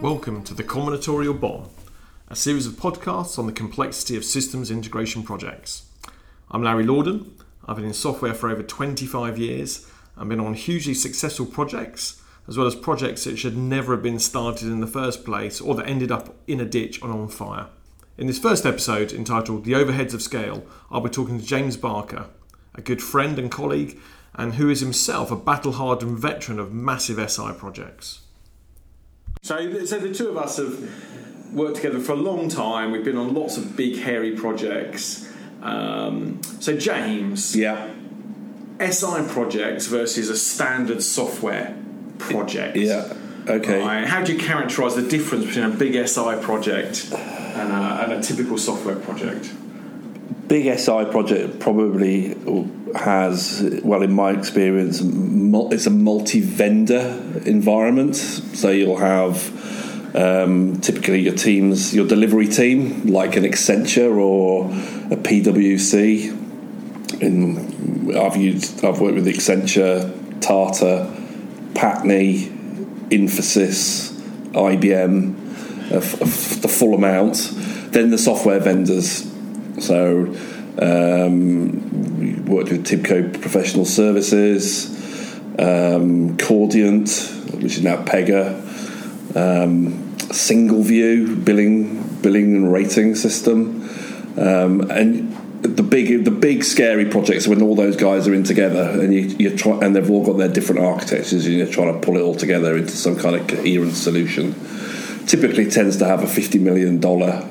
Welcome to the Combinatorial Bomb, a series of podcasts on the complexity of systems integration projects. I'm Larry Lorden. I've been in software for over 25 years and been on hugely successful projects, as well as projects that should never have been started in the first place or that ended up in a ditch or on fire. In this first episode, entitled The Overheads of Scale, I'll be talking to James Barker, a good friend and colleague, and who is himself a battle hardened veteran of massive SI projects. So, so the two of us have worked together for a long time. We've been on lots of big, hairy projects. Um, so, James, Yeah. SI projects versus a standard software project. Yeah. Okay. Right. How do you characterise the difference between a big SI project and a, and a typical software project? Big SI project probably has, well, in my experience, it's a multi-vendor environment. So you'll have um, typically your teams, your delivery team, like an Accenture or a PwC. In I've used, I've worked with Accenture, Tata, Patni, Infosys, IBM, the full amount. Then the software vendors. So um, we worked with Tibco Professional Services, um, Chordiant, which is now Pega, um, Single View billing billing and rating system, um, and the big the big scary projects when all those guys are in together and you you try and they've all got their different architectures and you're trying to pull it all together into some kind of coherent solution. Typically tends to have a fifty million dollar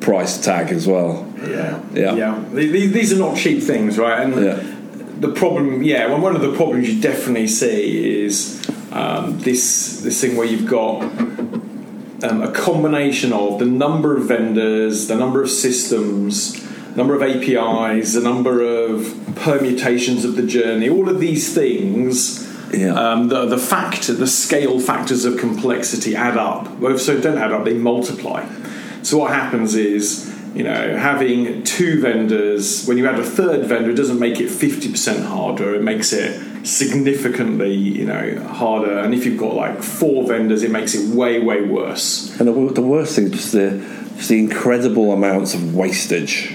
price tag as well. Yeah. Yeah. Yeah. These, these are not cheap things, right? And Yeah. the problem, yeah, well, one of the problems you definitely see is um, this this thing where you've got um, a combination of the number of vendors, the number of systems, number of APIs, the number of permutations of the journey, all of these things. Yeah. Um, the the factor, the scale factors of complexity add up. Well, so don't add up; they multiply. So what happens is, you know, having two vendors, when you add a third vendor, it doesn't make it 50% harder, it makes it significantly, you know, harder. And if you've got like four vendors, it makes it way, way worse. And the, the worst thing is just the just the incredible amounts of wastage,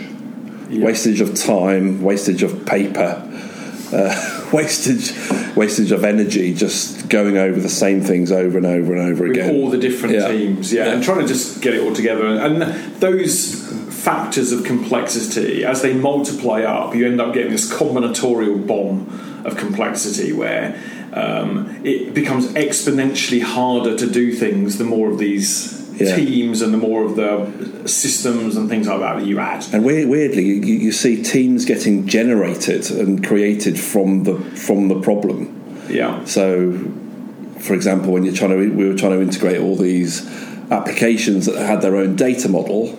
wastage of time, wastage of paper, uh, wastage wastage of energy, just going over the same things over and over and over With again. all the different Yeah. teams, yeah, Yeah. and trying to just get it all together. And those factors of complexity, as they multiply up, you end up getting this combinatorial bomb of complexity where um, it becomes exponentially harder to do things the more of these Yeah. teams and the more of the systems and things like that that you add. And weird, weirdly, you, you see teams getting generated and created from the from the problem. Yeah, So, for example, when you're trying to, we were trying to integrate all these applications that had their own data model.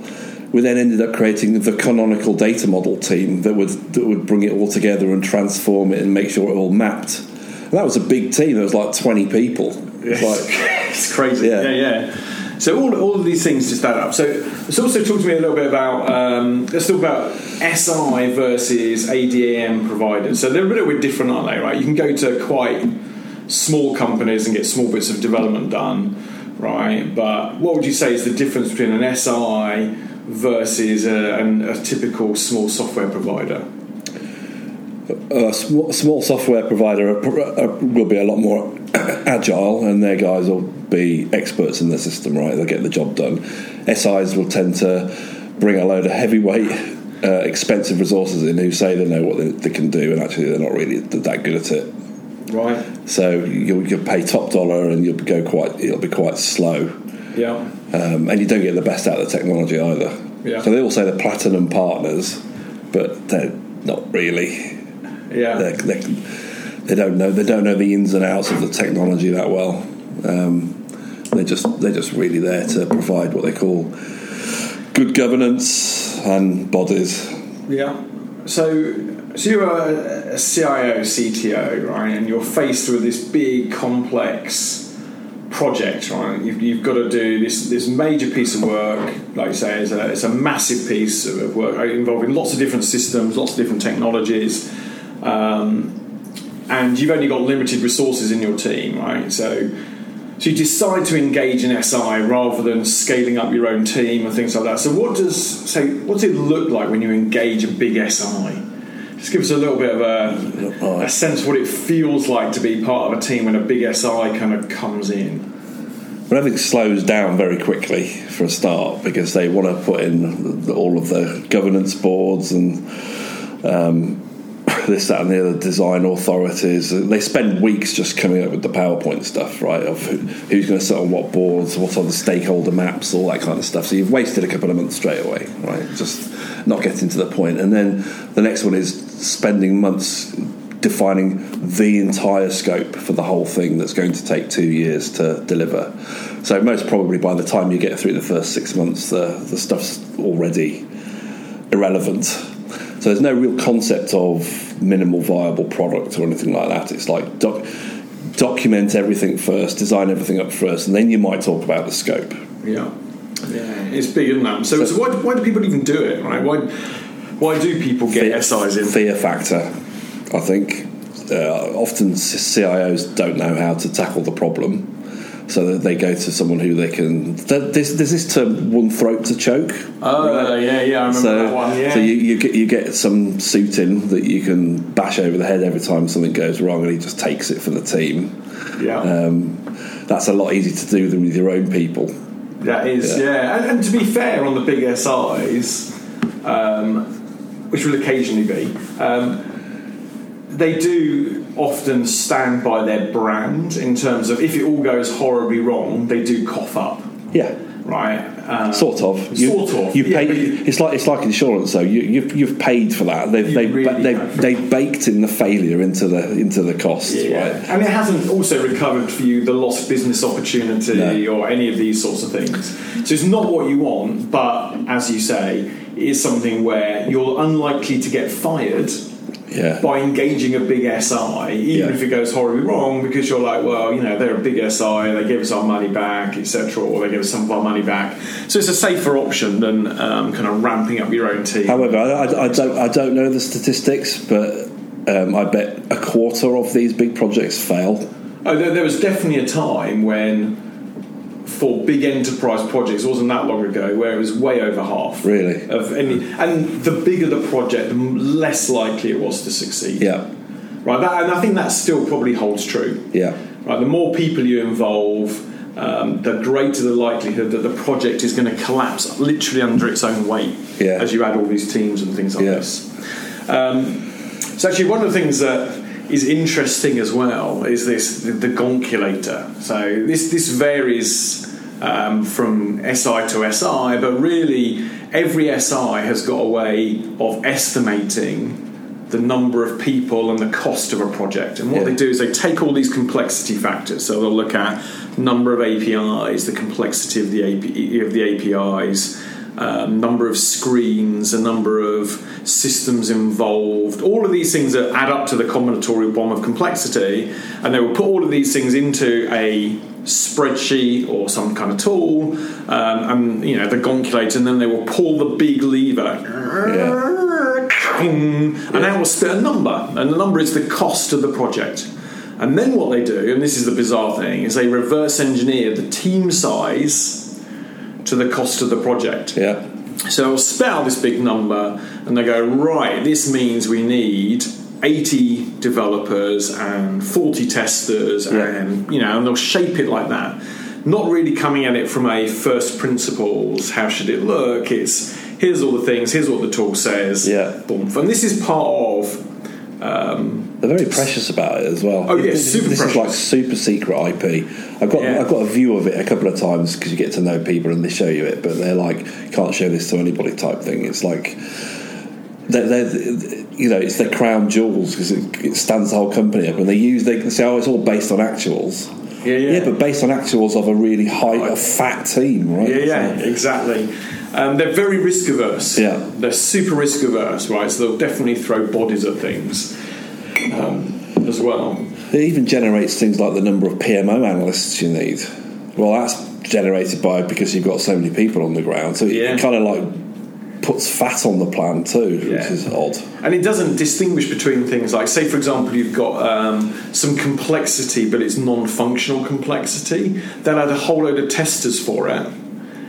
We then ended up creating the canonical data model team that would that would bring it all together and transform it and make sure it all mapped. And that was a big team. There was like 20 people. It's like, it's crazy. Yeah, Yeah. yeah. So all, all of these things just add up. So, so also talk to me a little bit about um, let's talk about SI versus ADAM providers. So they're a little bit different, aren't they? Right? You can go to quite small companies and get small bits of development done, right? But what would you say is the difference between an SI versus a, an, a typical small software provider? a small, software provider will be a lot more agile, and their guys will be experts in the system. Right, they'll get the job done. SIs will tend to bring a load of heavyweight, uh, expensive resources in who say they know what they, they can do, and actually they're not really that good at it. Right. So you'll, you'll pay top dollar, and you'll go quite. It'll be quite slow, Yeah. um, and you don't get the best out of the technology either. Yeah. So they all say they're platinum partners, but they're not really Yeah. they, they, they don't know they don't know the ins and outs of the technology that well. Um, they're just they're just really there to provide what they call good governance and bodies. Yeah. So, so you're a, CIO, CTO, right? And you're faced with this big, complex project, right? You've, you've got to do this this major piece of work, like you say, it's a, it's a massive piece of work involving lots of different systems, lots of different technologies, um, and you've only got limited resources in your team, right? So. So you decide to engage in SI rather than scaling up your own team and things like that. So what does say what does it look like when you engage a big SI? Just give us a little bit of a, a sense of what it feels like to be part of a team when a big SI kind of comes in. Well, everything slows down very quickly for a start because they want to put in all of the governance boards and um, this, that, and the other design authorities. They spend weeks just coming up with the PowerPoint stuff, right? Of who, who's going to sit on what boards, what are the stakeholder maps, all that kind of stuff. So you've wasted a couple of months straight away, right? Just not getting to the point. And then the next one is spending months defining the entire scope for the whole thing that's going to take two years to deliver. So most probably by the time you get through the first six months, the, the stuff's already irrelevant. So there's no real concept of minimal viable product or anything like that. It's like doc- document everything first, design everything up first, and then you might talk about the scope. Yeah, yeah, it's bigger than that. So, so, so why, why do people even do it? Right? Why why do people get fear, SIs in? Fear factor, I think. Uh, often CIOs don't know how to tackle the problem so that they go to someone who they can. There's, there's this term, one throat to choke. Oh right? yeah, yeah, I remember so, that one. Yeah. So you, you get you get some suit in that you can bash over the head every time something goes wrong, and he just takes it for the team. Yeah, um, that's a lot easier to do than with your own people. That is, yeah. yeah. And, and, to be fair, on the big SIs, um, which will occasionally be. Um, they do often stand by their brand in terms of if it all goes horribly wrong, they do cough up. Yeah. Right. Um, sort of. You, sort of. You pay, yeah, it's like it's like insurance, though. You, you've, you've paid for that. They've they really they they baked in the failure into the into the cost, yeah. right? And it hasn't also recovered for you the lost business opportunity no. or any of these sorts of things. So it's not what you want, but as you say, it is something where you're unlikely to get fired yeah. by engaging a big SI, even yeah. if it goes horribly wrong, because you're like, well, you know, they're a big SI, they give us our money back, etc., or they give us some of our money back. So it's a safer option than um, kind of ramping up your own team. However, I, I, I don't, I don't know the statistics, but um, I bet a quarter of these big projects fail. Oh, there, there was definitely a time when for big enterprise projects. It wasn't that long ago where it was way over half. Really? Of any, and the bigger the project, the less likely it was to succeed. Yeah. Right. That, and I think that still probably holds true. Yeah. Right. The more people you involve. Um, the greater the likelihood that the project is going to collapse literally under its own weight yeah. as you add all these teams and things like yeah. this. Um, so, actually, one of the things that is interesting as well is this the, the gonculator. So this this varies um, from SI to SI, but really every SI has got a way of estimating the number of people and the cost of a project. And what yeah. they do is they take all these complexity factors. So they'll look at number of APIs, the complexity of the AP, of the APIs um, number of screens, a number of systems involved, all of these things that add up to the combinatorial bomb of complexity, and they will put all of these things into a spreadsheet or some kind of tool, um, and you know the gonculator, and then they will pull the big lever. Yeah. And that will spit a number, and the number is the cost of the project. And then what they do, and this is the bizarre thing, is they reverse engineer the team size to the cost of the project. Yeah. So I'll spell this big number and they go, right, this means we need 80 developers and 40 testers yeah. and, you know, and they'll shape it like that. Not really coming at it from a first principles, how should it look? It's here's all the things, here's what the tool says. Yeah. Boom. And this is part of um, They're very precious about it as well. Oh yeah, super this precious. is like super secret IP. I've got yeah. I've got a view of it a couple of times because you get to know people and they show you it, but they're like can't show this to anybody type thing. It's like they're, they're you know it's their crown jewels because it, it, stands the whole company up, and they use they can say oh it's all based on actuals. Yeah, yeah. yeah but based on actuals of a really high, a fat team, right? Yeah, yeah, so. exactly. Um, they're very risk averse. Yeah, they're super risk averse, right? So they'll definitely throw bodies at things. Um, as well. It even generates things like the number of PMO analysts you need. Well, that's generated by because you've got so many people on the ground. So Yeah. it kind of like puts fat on the plan too, Yeah. which is odd. And it doesn't distinguish between things like, say, for example, you've got um, some complexity, but it's non-functional complexity. They'll add a whole load of testers for it,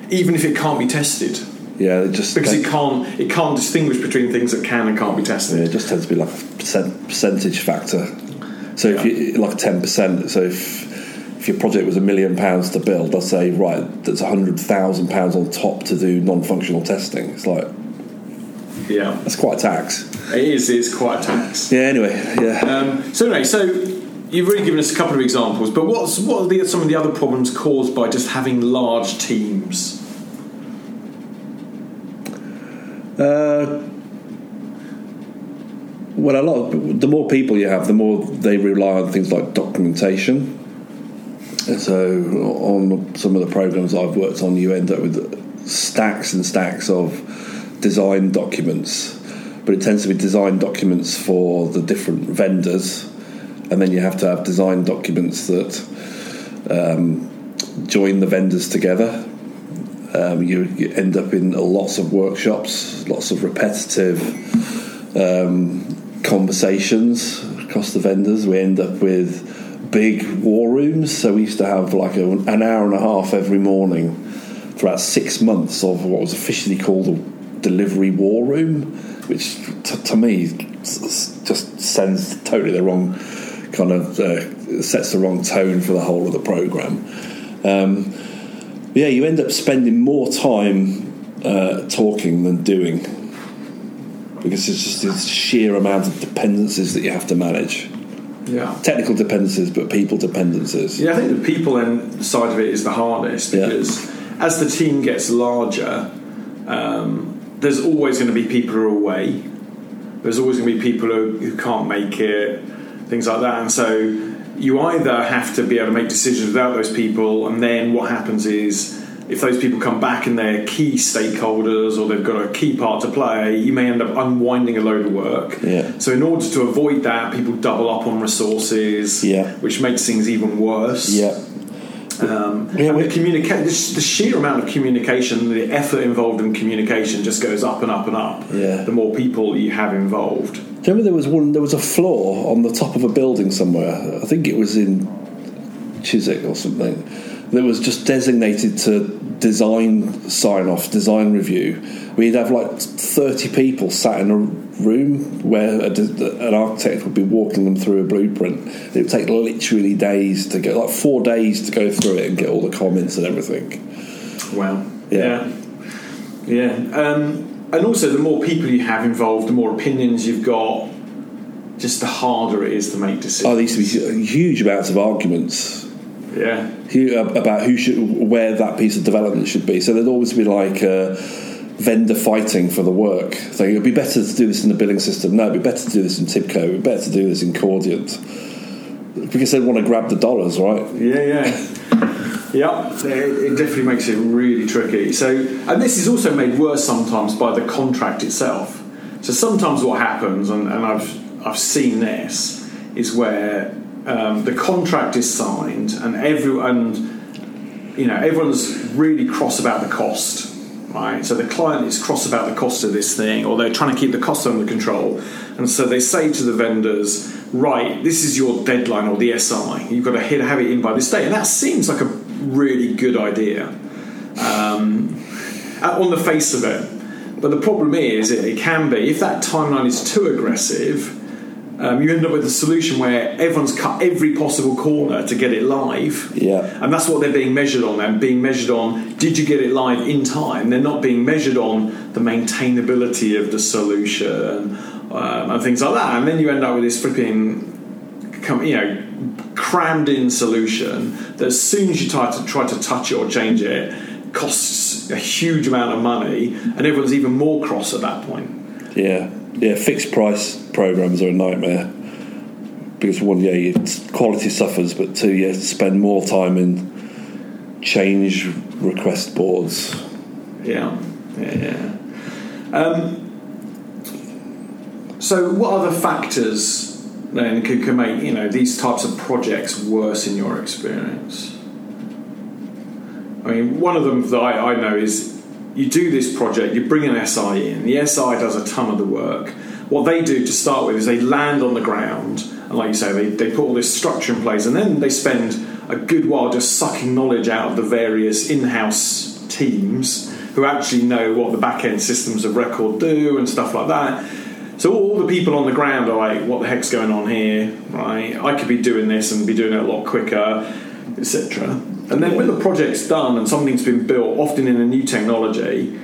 even if it can't be tested, Yeah, it just because it can't it can't distinguish between things that can and can't be yeah, tested. it just tends to be like a percent, percentage factor. So if you like ten percent, so if if your project was a million pounds to build, they'll say right, that's a hundred thousand pounds on top to do non-functional testing. It's like Yeah, that's quite a tax. it is. It's quite a tax. Yeah. Anyway, yeah. Um, so anyway, so you've really given us a couple of examples, but what's what are the, some of the other problems caused by just having large teams? Uh, well, a lot of the more people you have, the more they rely on things like documentation. So, on some of the programs I've worked on, you end up with stacks and stacks of design documents, but it tends to be design documents for the different vendors, and then you have to have design documents that um, join the vendors together um, you, you end up in lots of workshops, lots of repetitive um, conversations across the vendors. We end up with big war rooms. So we used to have like a, an hour and a half every morning for about six months of what was officially called a delivery war room, which t- to me just sends totally the wrong kind of uh, sets the wrong tone for the whole of the program. Um, yeah, you end up spending more time uh, talking than doing because it's just this sheer amount of dependencies that you have to manage. Yeah. Technical dependencies, but people dependencies. Yeah, I think the people end side of it is the hardest Yeah. because as the team gets larger, um, there's always going to be people who are away. There's always going to be people who, who can't make it, things like that. And so you either have to be able to make decisions without those people, and then what happens is if those people come back and they're key stakeholders or they've got a key part to play, you may end up unwinding a load of work. Yeah. So in order to avoid that, people double up on resources, Yeah. which makes things even worse. Yeah, Um, Yeah, we- the, communica- the, sh- the sheer amount of communication, the effort involved in communication just goes up and up and up. Yeah. The more people you have involved. Do you remember there was one? There was a floor on the top of a building somewhere. I think it was in Chiswick or something. That was just designated to design sign off, design review. We'd have like thirty people sat in a room where a, an architect would be walking them through a blueprint. It would take literally days to go, like four days to go through it and get all the comments and everything. Wow. Yeah. Yeah. Yeah. Um, and also, the more people you have involved, the more opinions you've got, just the harder it is to make decisions. Oh, there used to be huge amounts of arguments yeah. who, about who should where that piece of development should be. So there'd always be like uh, vendor fighting for the work. So it'd be better to do this in the billing system. No, it'd be better to do this in Tibco. It'd be better to do this in Chordiant because they want to grab the dollars, right? Yeah, yeah. Yeah, it, it definitely makes it really tricky. So, and this is also made worse sometimes by the contract itself. So sometimes what happens, and, and I've I've seen this, is where um, the contract is signed, and every and you know everyone's really cross about the cost, right? So the client is cross about the cost of this thing, or they're trying to keep the cost under control, and so they say to the vendors, right, this is your deadline or the SI. You've got to hit, have it in by this day, and that seems like a really good idea um, on the face of it. But the problem is, it, it can be if that timeline is too aggressive. Um, you end up with a solution where everyone's cut every possible corner to get it live. Yeah. And that's what they're being measured on. They're being measured on did you get it live in time? They're not being measured on the maintainability of the solution um, and things like that. And then you end up with this flipping, you know, crammed in solution that as soon as you try to try to touch it or change it, costs a huge amount of money, and everyone's even more cross at that point. Yeah, yeah. Fixed price programs are a nightmare because one, yeah, quality suffers, but two, to spend more time in change request boards. Yeah, yeah, yeah. Um, so, what other factors then can, can make you know these types of projects worse in your experience? I mean, one of them that I, I know is you do this project, you bring an SI in, the SI does a ton of the work. What they do to start with is they land on the ground, and like you say, they, they put all this structure in place, and then they spend a good while just sucking knowledge out of the various in house teams who actually know what the back end systems of record do and stuff like that. So all the people on the ground are like, "What the heck's going on here?" Right? I could be doing this and be doing it a lot quicker, etc. And then when the project's done and something's been built, often in a new technology,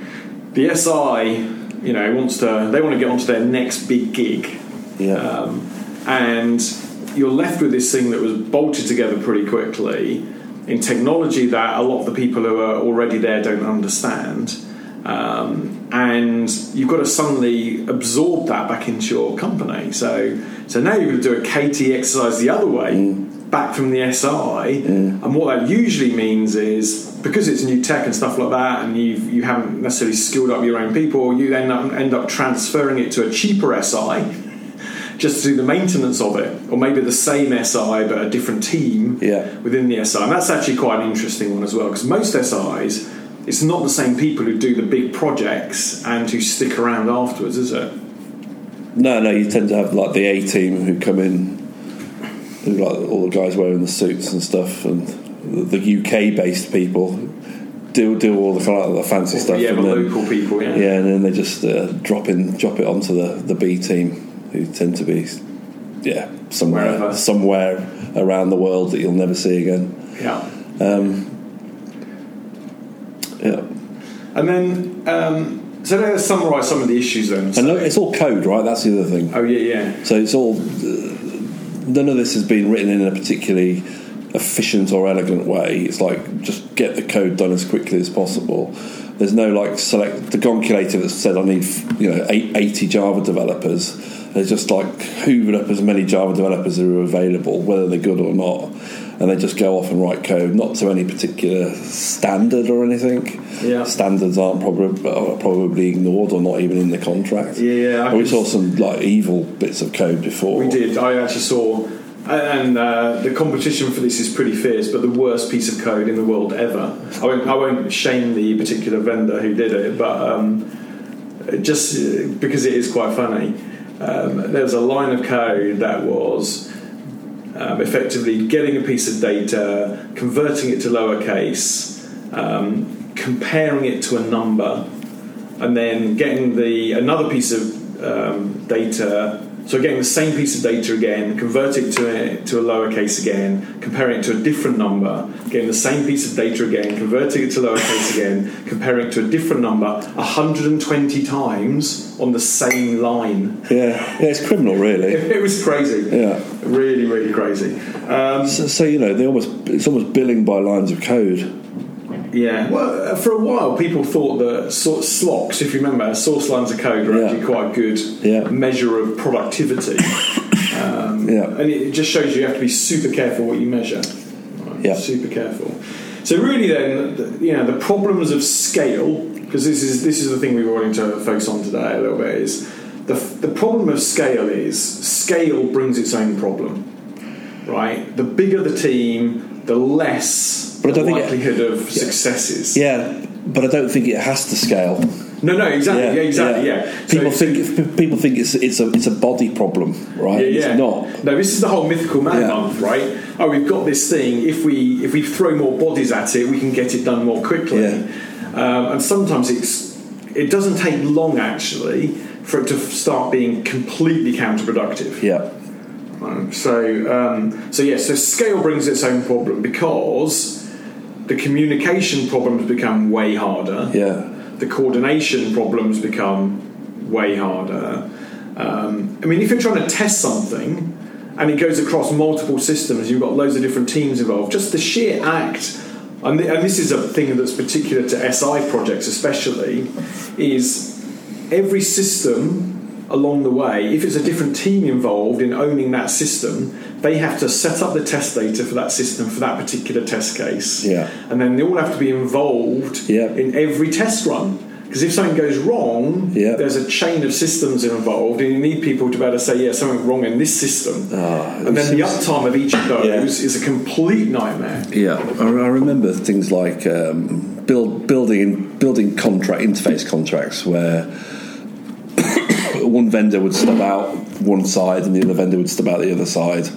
the SI, you know, wants to they want to get onto their next big gig, Yeah. um, and you're left with this thing that was bolted together pretty quickly in technology that a lot of the people who are already there don't understand. Um, and you've got to suddenly absorb that back into your company. So, so now you're going to do a KT exercise the other way, back from the SI. And what that usually means is because it's new tech and stuff like that, and you've, you haven't necessarily skilled up your own people, you then up, end up transferring it to a cheaper SI just to do the maintenance of it, or maybe the same SI but a different team Yeah. within the SI. And that's actually quite an interesting one as well, because most SIs, it's not the same people who do the big projects and who stick around afterwards, is it? No, no, you tend to have like the A team who come in, like all the guys wearing the suits and stuff, and the, the UK based people do do all the kind of the fancy stuff. yeah, and the then, local people, yeah. yeah, and then they just uh, drop in, drop it onto the, the B team, who tend to be, yeah, somewhere Wherever. somewhere around the world that you'll never see again. Yeah. Yeah, And then, um, so let's summarise some of the issues then. and look, it's all code, right? That's the other thing. oh, yeah, yeah. So it's all. Uh, none of this has been written in a particularly efficient or elegant way. It's like just get the code done as quickly as possible. There's no like select the Gonculator that said I need you know eight- 80 Java developers. They just like hoovered up as many Java developers who are available, whether they're good or not, and they just go off and write code, not to any particular standard or anything. Yeah. Standards aren't probably are probably ignored or not even in the contract. Yeah, yeah, we saw some like evil bits of code before. We did. I actually saw, and uh, the competition for this is pretty fierce. But the worst piece of code in the world ever. I won't. I won't shame the particular vendor who did it, but um, just because it is quite funny. Um, there was a line of code that was um, effectively getting a piece of data, converting it to lowercase, um, comparing it to a number, and then getting the another piece of um, data. So getting the same piece of data again, converting it to a, to a lowercase again, comparing it to a different number, getting the same piece of data again, converting it to lowercase again, comparing it to a different number 120 times on the same line. Yeah, yeah, it's criminal, really. It was crazy. Yeah. Really, really crazy. Um, So, so you know, they almost it's almost billing by lines of code. Yeah, well, uh, for a while, people thought that sort SLOCs, if you remember, source lines of code were Yeah. actually quite a good Yeah. measure of productivity. Yeah, and it just shows you have to be super careful what you measure. Right? Yeah. Super careful. So really, then, the- you know, the problems of scale, because this is this is the thing we were wanting to focus on today a little bit, is the the problem of scale is scale brings its own problem, right? The bigger the team, the less But I the don't think it- likelihood of successes. yeah, but I don't think it has to scale. No, no, exactly, yeah, exactly, yeah. People So- think people think it's it's a it's a body problem, right? Yeah, yeah. It's not. No, this is the whole mythical man Yeah. month, right? Oh, we've got this thing. If we if we throw more bodies at it, we can get it done more quickly. Yeah. Um, and sometimes it's it doesn't take long actually for it to start being completely counterproductive. Yeah, Um, so um, so yeah, so scale brings its own problem because the communication problems become way harder yeah, the coordination problems become way harder. Um, I mean, if you're trying to test something and it goes across multiple systems, you've got loads of different teams involved, just the sheer act, and, th- and this is a thing that's particular to SI projects especially, is every system along the way, if it's a different team involved in owning that system, they have to set up the test data for that system for that particular test case. Yeah. And then they all have to be involved Yeah. in every test run. Because if something goes wrong, Yeah. there's a chain of systems involved, and you need people to be able to say, "Yeah, something wrong in this system." Ah, and then the uptime of each of those Yeah. is a complete nightmare. Yeah, I, I remember things like um, build, building building contract interface contracts where one vendor would stub out one side and the other vendor would stub out the other side.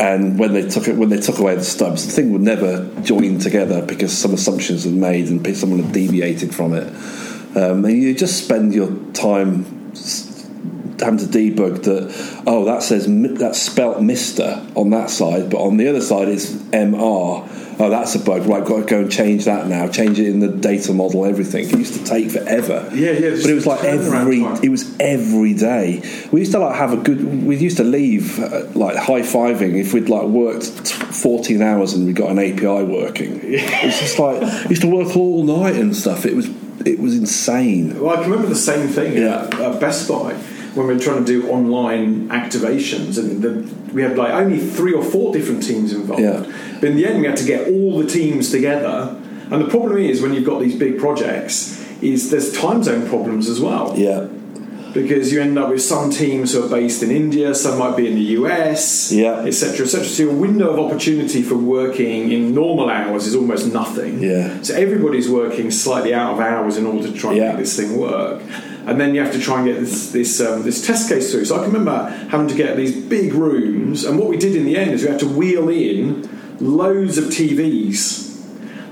And when they took it, when they took away the stubs, the thing would never join together because some assumptions were made and someone had deviated from it. Um, and you just spend your time having to debug that. Oh, that says that's spelt Mister on that side, but on the other side it's Mr. Oh, that's a bug. Right, got to go and change that now. Change it in the data model. Everything. It used to take forever. Yeah, yeah, But it was like every. It was every day. We used to like have a good. We used to leave uh, like high fiving if we'd like worked t- fourteen hours and we got an API working. It was just like we used to work all night and stuff. It was it was insane. Well, I can remember the same thing Yeah. at, at Best Buy when we're trying to do online activations, and the, we had like only three or four different teams involved. Yeah. But in the end, we had to get all the teams together. And the problem is when you've got these big projects, is there's time zone problems as well. Yeah, Because you end up with some teams who are based in India, some might be in the US, Yeah. etc., etc. So your window of opportunity for working in normal hours is almost nothing. Yeah. So everybody's working slightly out of hours in order to try and Yeah. make this thing work. And then you have to try and get this this, um, this test case through. So I can remember having to get these big rooms, and what we did in the end is we had to wheel in loads of TVs.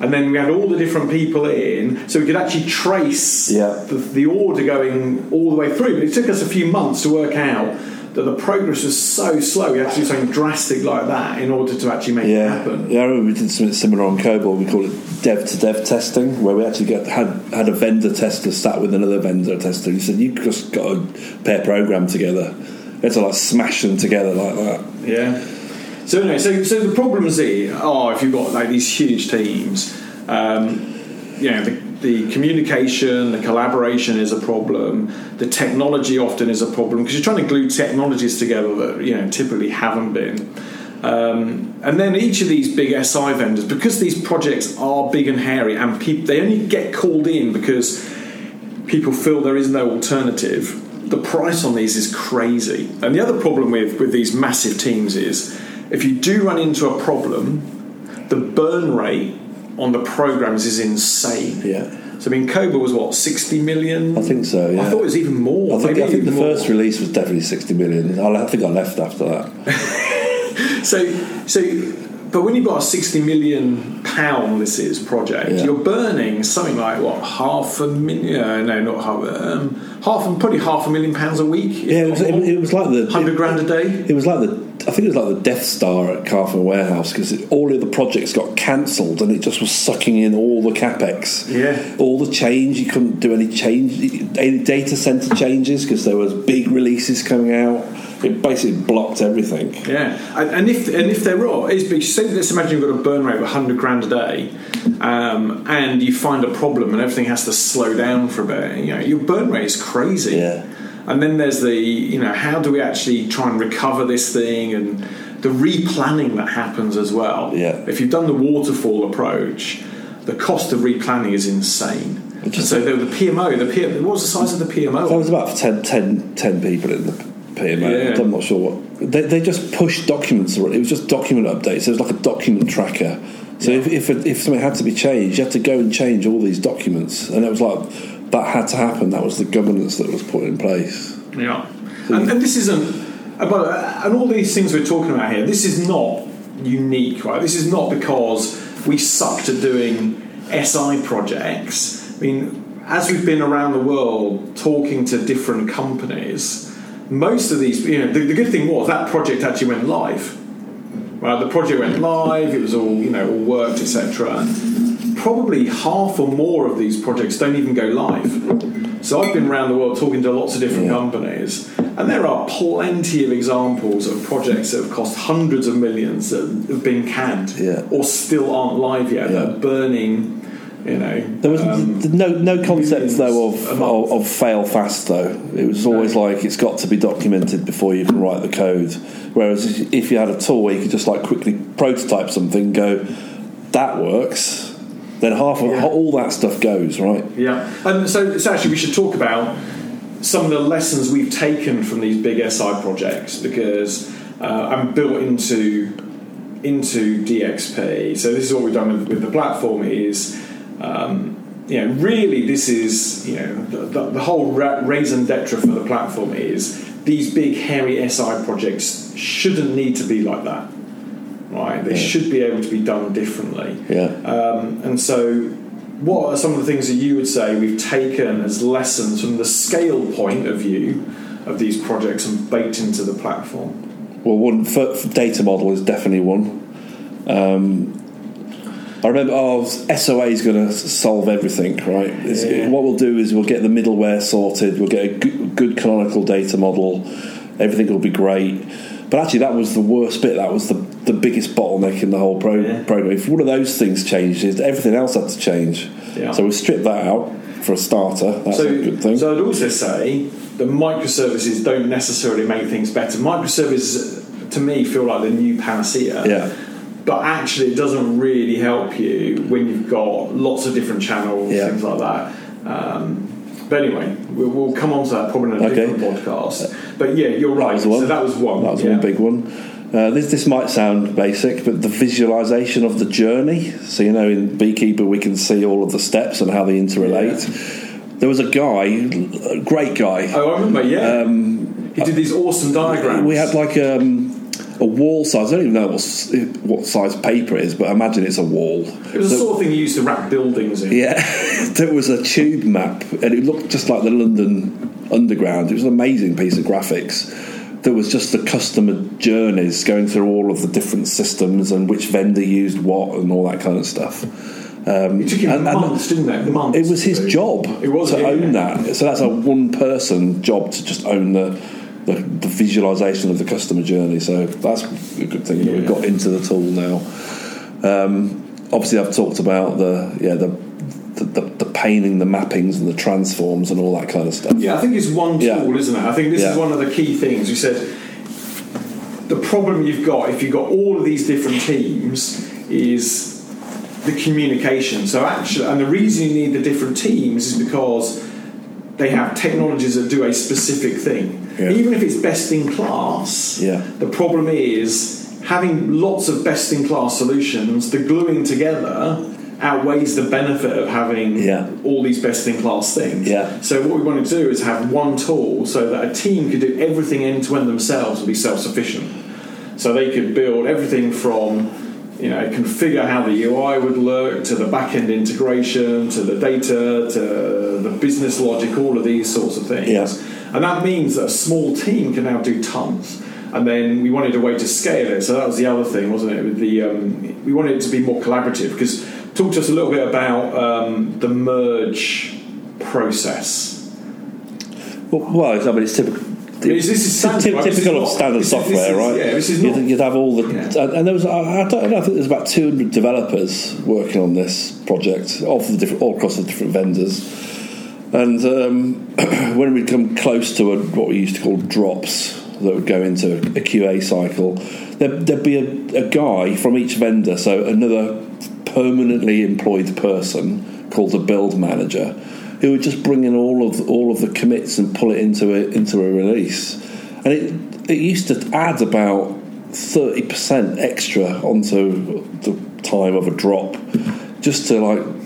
And then we had all the different people in, so we could actually trace Yeah. the, the order going all the way through. But it took us a few months to work out that the progress was so slow. We had to do something drastic like that in order to actually make it yeah, happen. yeah. I remember we did something similar on Cobra. We called it dev to dev testing, where we actually get, had had a vendor tester sat with another vendor tester. He said, "You just got to pair program together." We had to like smash them together like that. Yeah. So anyway, so so the problems here are if you've got like these huge teams, um, you know, the, the communication, the collaboration is a problem. The technology often is a problem because you're trying to glue technologies together that you know typically haven't been. Um, and then each of these big SI vendors, because these projects are big and hairy, and peop they only get called in because people feel there is no alternative. The price on these is crazy. And the other problem with, with these massive teams is if you do run into a problem, the burn rate on the programs is insane. Yeah. So I mean, Cobra was what sixty million. I think so, yeah. I thought it was even more. I think, I think the more. first release was definitely 60 million. I, I think I left after that. So, so, but when you've got a sixty million pound, this is project, Yeah. you're burning something like what half a million? uh, No, not half. Um, half, probably half a million pounds a week. Yeah, it was, it, it was like the hundred grand a day. It was like the I think it was like the Death Star at Carphone Warehouse because all of the projects got cancelled and it just was sucking in all the capex. Yeah. all the change you couldn't do any change, any data center changes because there was big releases coming out. It basically blocked everything. Yeah, and, and if and if there are, it's because say, let's imagine you've got a burn rate of hundred grand a day, um, and you find a problem and everything has to slow down for a bit. You know, your burn rate is crazy. Yeah. And then there's the you know how do we actually try and recover this thing and the replanning that happens as well. Yeah. If you've done the waterfall approach, the cost of replanning is insane. So the, the PMO, the PMO, what was the size of the PMO? There was about 10, 10, 10 people in the PMO. Yeah. I'm not sure what they, they just pushed documents. around. It was just document updates. It was like a document tracker. So if, if if something had to be changed, you had to go and change all these documents, and it was like that had to happen. That was the governance that was put in place. Yeah, and, and this isn't uh, about uh, and all these things we're talking about here. This is not unique, right? This is not because we sucked at doing SI projects. I mean, as we've been around the world talking to different companies, most of these, you know, the, the good thing was that project actually went live. Right, the project went live. It was all you know, all worked, etc. Probably half or more of these projects don't even go live. So I've been around the world talking to lots of different companies, and there are plenty of examples of projects that have cost hundreds of millions that have been canned Yeah. or still aren't live yet. Yeah. That are burning. You know, There was um, no no concept though of, of of fail fast though. It was always like it's got to be documented before you can write the code. Whereas if you had a tool where you could just like quickly prototype something, go that works, then half of Yeah. all that stuff goes right. Yeah, and so, so actually, we should talk about some of the lessons we've taken from these big SI projects because uh, I'm built into into DXP. So this is what we've done with, with the platform is. Um, you know, really, this is you know the, the, the whole ra- raison d'être for the platform is these big hairy SI projects shouldn't need to be like that, right? They Yeah. should be able to be done differently. Yeah. Um, and so, what are some of the things that you would say we've taken as lessons from the scale point of view of these projects and baked into the platform? Well, one for, for data model is definitely one. Um, I remember, oh, SOA is going to solve everything, right? Yeah. What we'll do is we'll get the middleware sorted, we'll get a good, good canonical data model, everything will be great. But actually, that was the worst bit. That was the, the biggest bottleneck in the whole pro- Yeah. program. If one of those things changes, everything else had to change. Yeah. So we stripped that out for a starter. That's so, a good thing. so I'd also say that microservices don't necessarily make things better. Microservices, to me, feel like the new panacea. yeah. But actually, it doesn't really help you when you've got lots of different channels, Yeah. things like that. Um, but anyway, we'll, we'll come on to that probably in a Okay. different podcast. But yeah, you're right. one. So that was one. That was yeah. one big one. Uh, this this might sound basic, but the visualization of the journey. So you know, in Beekeeper, we can see all of the steps and how they interrelate. There was a guy, a great guy. Oh, I remember. Yeah, he did these awesome diagrams. Um, We had like um, a wall size. I don't even know what, what size paper is, but I imagine it's a wall. it was the sort of thing you used to wrap buildings in. Yeah, there was a tube map, and it looked just like the London Underground. It was an amazing piece of graphics. There was just the customer journeys going through all of the different systems and which vendor used what and all that kind of stuff. Um, It took him and- and months, didn't it? Months. it was his job It was to yeah, own yeah. that. So that's a one person job to just own the, the, the visualization of the customer journey. So that's a good thing that we've got into the tool now. Um, obviously, I've talked about the yeah the the, the the painting, the mappings, and the transforms, and all that kind of stuff. Yeah, I think it's one tool, Yeah. isn't it? I think this Yeah. is one of the key things. You said the problem you've got if you've got all of these different teams is the communication. So actually, and the reason you need the different teams is because they have technologies that do a specific thing. Yeah. Even if it's best in class, Yeah. the problem is having lots of best in class solutions, the gluing together outweighs the benefit of having Yeah. all these best in class things. Yeah. So what we want to do is have one tool so that a team could do everything end to end themselves and be self sufficient. So they could build everything from you know configure how the UI would look to the back end integration to the data to the business logic, all of these sorts of things. Yeah. And that means that a small team can now do tons. And then we wanted a way to scale it, so that was the other thing, wasn't it? With the um, we wanted it to be more collaborative. Because talk to us a little bit about um, the merge process. Well, well, I mean, it's typical. This is standard, Typ- right? This is typical of not- standard this is- software, this is- right? yeah, this is you'd, not- you'd have all the Yeah. and there was I, I don't know. I think there's about 200 developers working on this project, all the different, all across the different vendors. And um, when we come close to a, what we used to call drops that would go into a QA cycle, there, there'd be a, a guy from each vendor, so another permanently employed person called a build manager, who would just bring in all of all of the commits and pull it into a, into a release. And it it used to add about thirty percent extra onto the time of a drop, just to like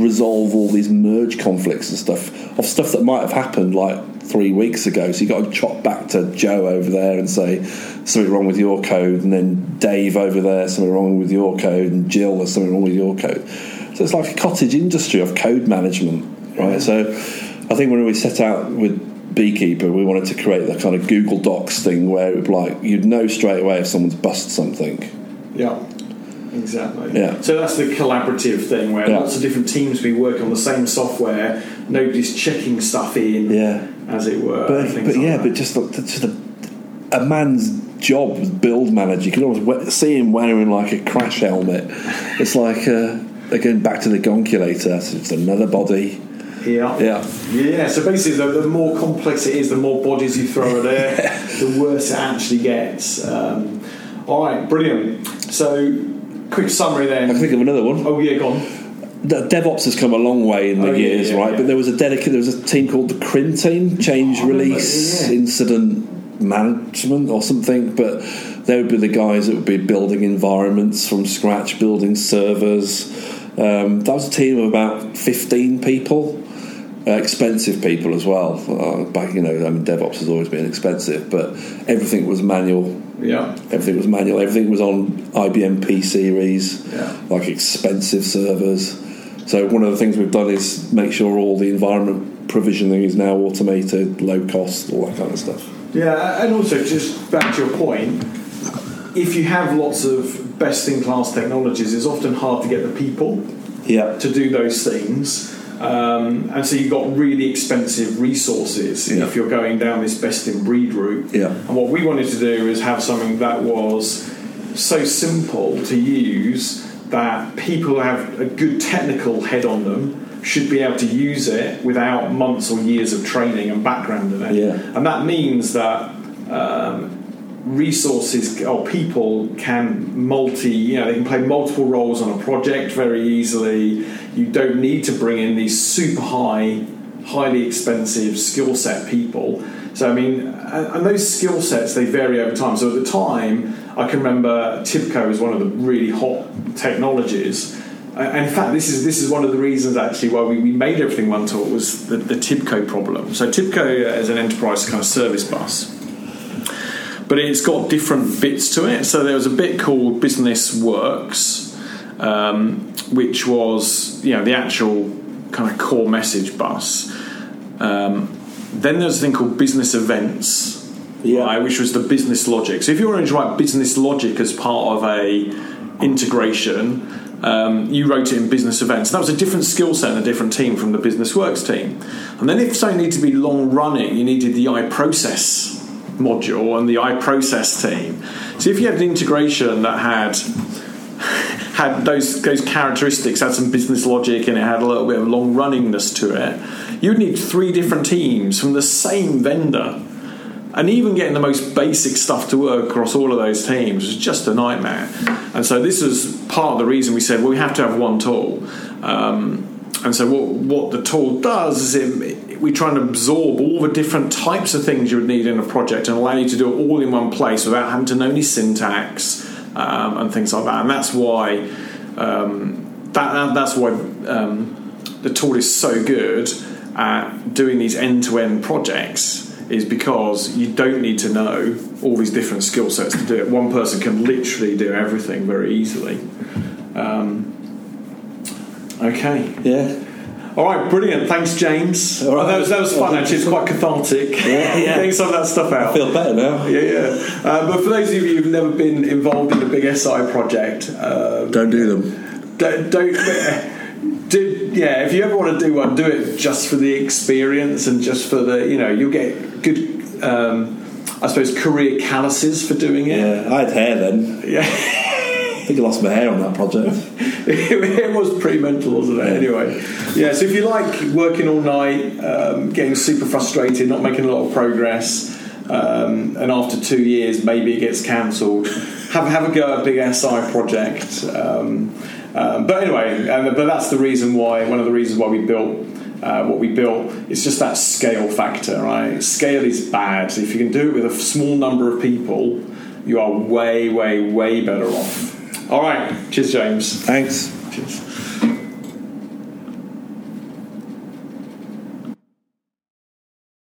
resolve all these merge conflicts and stuff of stuff that might have happened like three weeks ago. So you got to chop back to Joe over there and say something wrong with your code, and then Dave over there something wrong with your code, and Jill there's something wrong with your code. So it's like a cottage industry of code management, right? So I think when we set out with Beekeeper, we wanted to create the kind of Google Docs thing where it would like you'd know straight away if someone's bust something. Yeah, exactly. Yeah. So that's the collaborative thing where Yeah. lots of different teams we work on the same software. Nobody's checking stuff in, Yeah. as it were. But, but like yeah, that. but just, the- just a, a man's job as build manager, you can always see him wearing like a crash helmet. It's like uh, again back to the gonculator. So it's another body. yeah, Yeah, Yeah, so basically, the, the more complex it is, the more bodies you throw there, the worse it actually gets. Um, all right, brilliant. So, quick summary then. I can think of another one. Oh yeah, gone. the DevOps has come a long way in the Oh, yeah, years, yeah, right? yeah. But there was a dedicated, there was a team called the CRIN team, Change Oh, Release. Incident Management or something. But they would be the guys that would be building environments from scratch, building servers. Um, that was a team of about fifteen people. Uh, expensive people as well. Uh, back, you know, I mean, DevOps has always been expensive, but everything was manual. Yeah. Everything was manual. Everything was on IBM P series, Yeah. like expensive servers. So one of the things we've done is make sure all the environment provisioning is now automated, low cost, all that kind of stuff. Yeah, and also just back to your point, if you have lots of best in class technologies, it's often hard to get the people Yeah, to do those things. Um, and so you've got really expensive resources Yeah. if you're going down this best in breed route. Yeah. And what we wanted to do is have something that was so simple to use that people who have a good technical head on them should be able to use it without months or years of training and background in it. Yeah. And that means that um, resources or people can multi, you know, they can play multiple roles on a project very easily. You don't need to bring in these super high, highly expensive skill set people. So, I mean, and those skill sets they vary over time. So, at the time, I can remember TIBCO was one of the really hot technologies. And in fact, this is this is one of the reasons actually why we, we made everything one talk was the, the TIBCO problem. So TIBCO is an enterprise kind of service bus, but it's got different bits to it. So there was a bit called Business Works, um, which was you know the actual kind of core message bus. Um, then there's a thing called Business Events, Yeah. right, which was the business logic. So if you wanted to write business logic as part of a integration, um, you wrote it in business events. That was a different skill set and a different team from the business works team. And then if something needed to be long running, you needed the iProcess module and the iProcess team. So if you had an integration that had had those those characteristics, had some business logic, and it had a little bit of long runningness to it, you'd need three different teams from the same vendor. And even getting the most basic stuff to work across all of those teams was just a nightmare. And so this is part of the reason we said, well, we have to have one tool. Um, and so what, what the tool does is it, we try and absorb all the different types of things you would need in a project and allow you to do it all in one place without having to know any syntax um, and things like that. And that's why um, that, that's why um, the tool is so good at doing these end-to-end projects is because you don't need to know all these different skill sets to do it. One person can literally do everything very easily. Um, okay. Yeah. All right, brilliant. Thanks, James. All right. Oh, that, was, that was fun, actually. It's quite cathartic. Yeah, yeah. Getting some of that stuff out. I feel better now. yeah, yeah. Uh, but for those of you who've never been involved in a big SI project, uh, Don't do them. don't, don't do, yeah. If you ever want to do one, do it just for the experience and just for the you know you'll get good. Um, I suppose career calluses for doing it. Yeah, I had hair then. Yeah, think I lost my hair on that project. it was pretty mental, wasn't it? Anyway, yeah. So if you like working all night, um, getting super frustrated, not making a lot of progress, um, and after two years maybe it gets cancelled, have have a go at a big SI project. Um, um, but anyway, but that's the reason why. One of the reasons why we built. Uh, what we built is just that scale factor, right? Scale is bad. So if you can do it with a small number of people, you are way, way, way better off. All right. Cheers, James. Thanks. Cheers.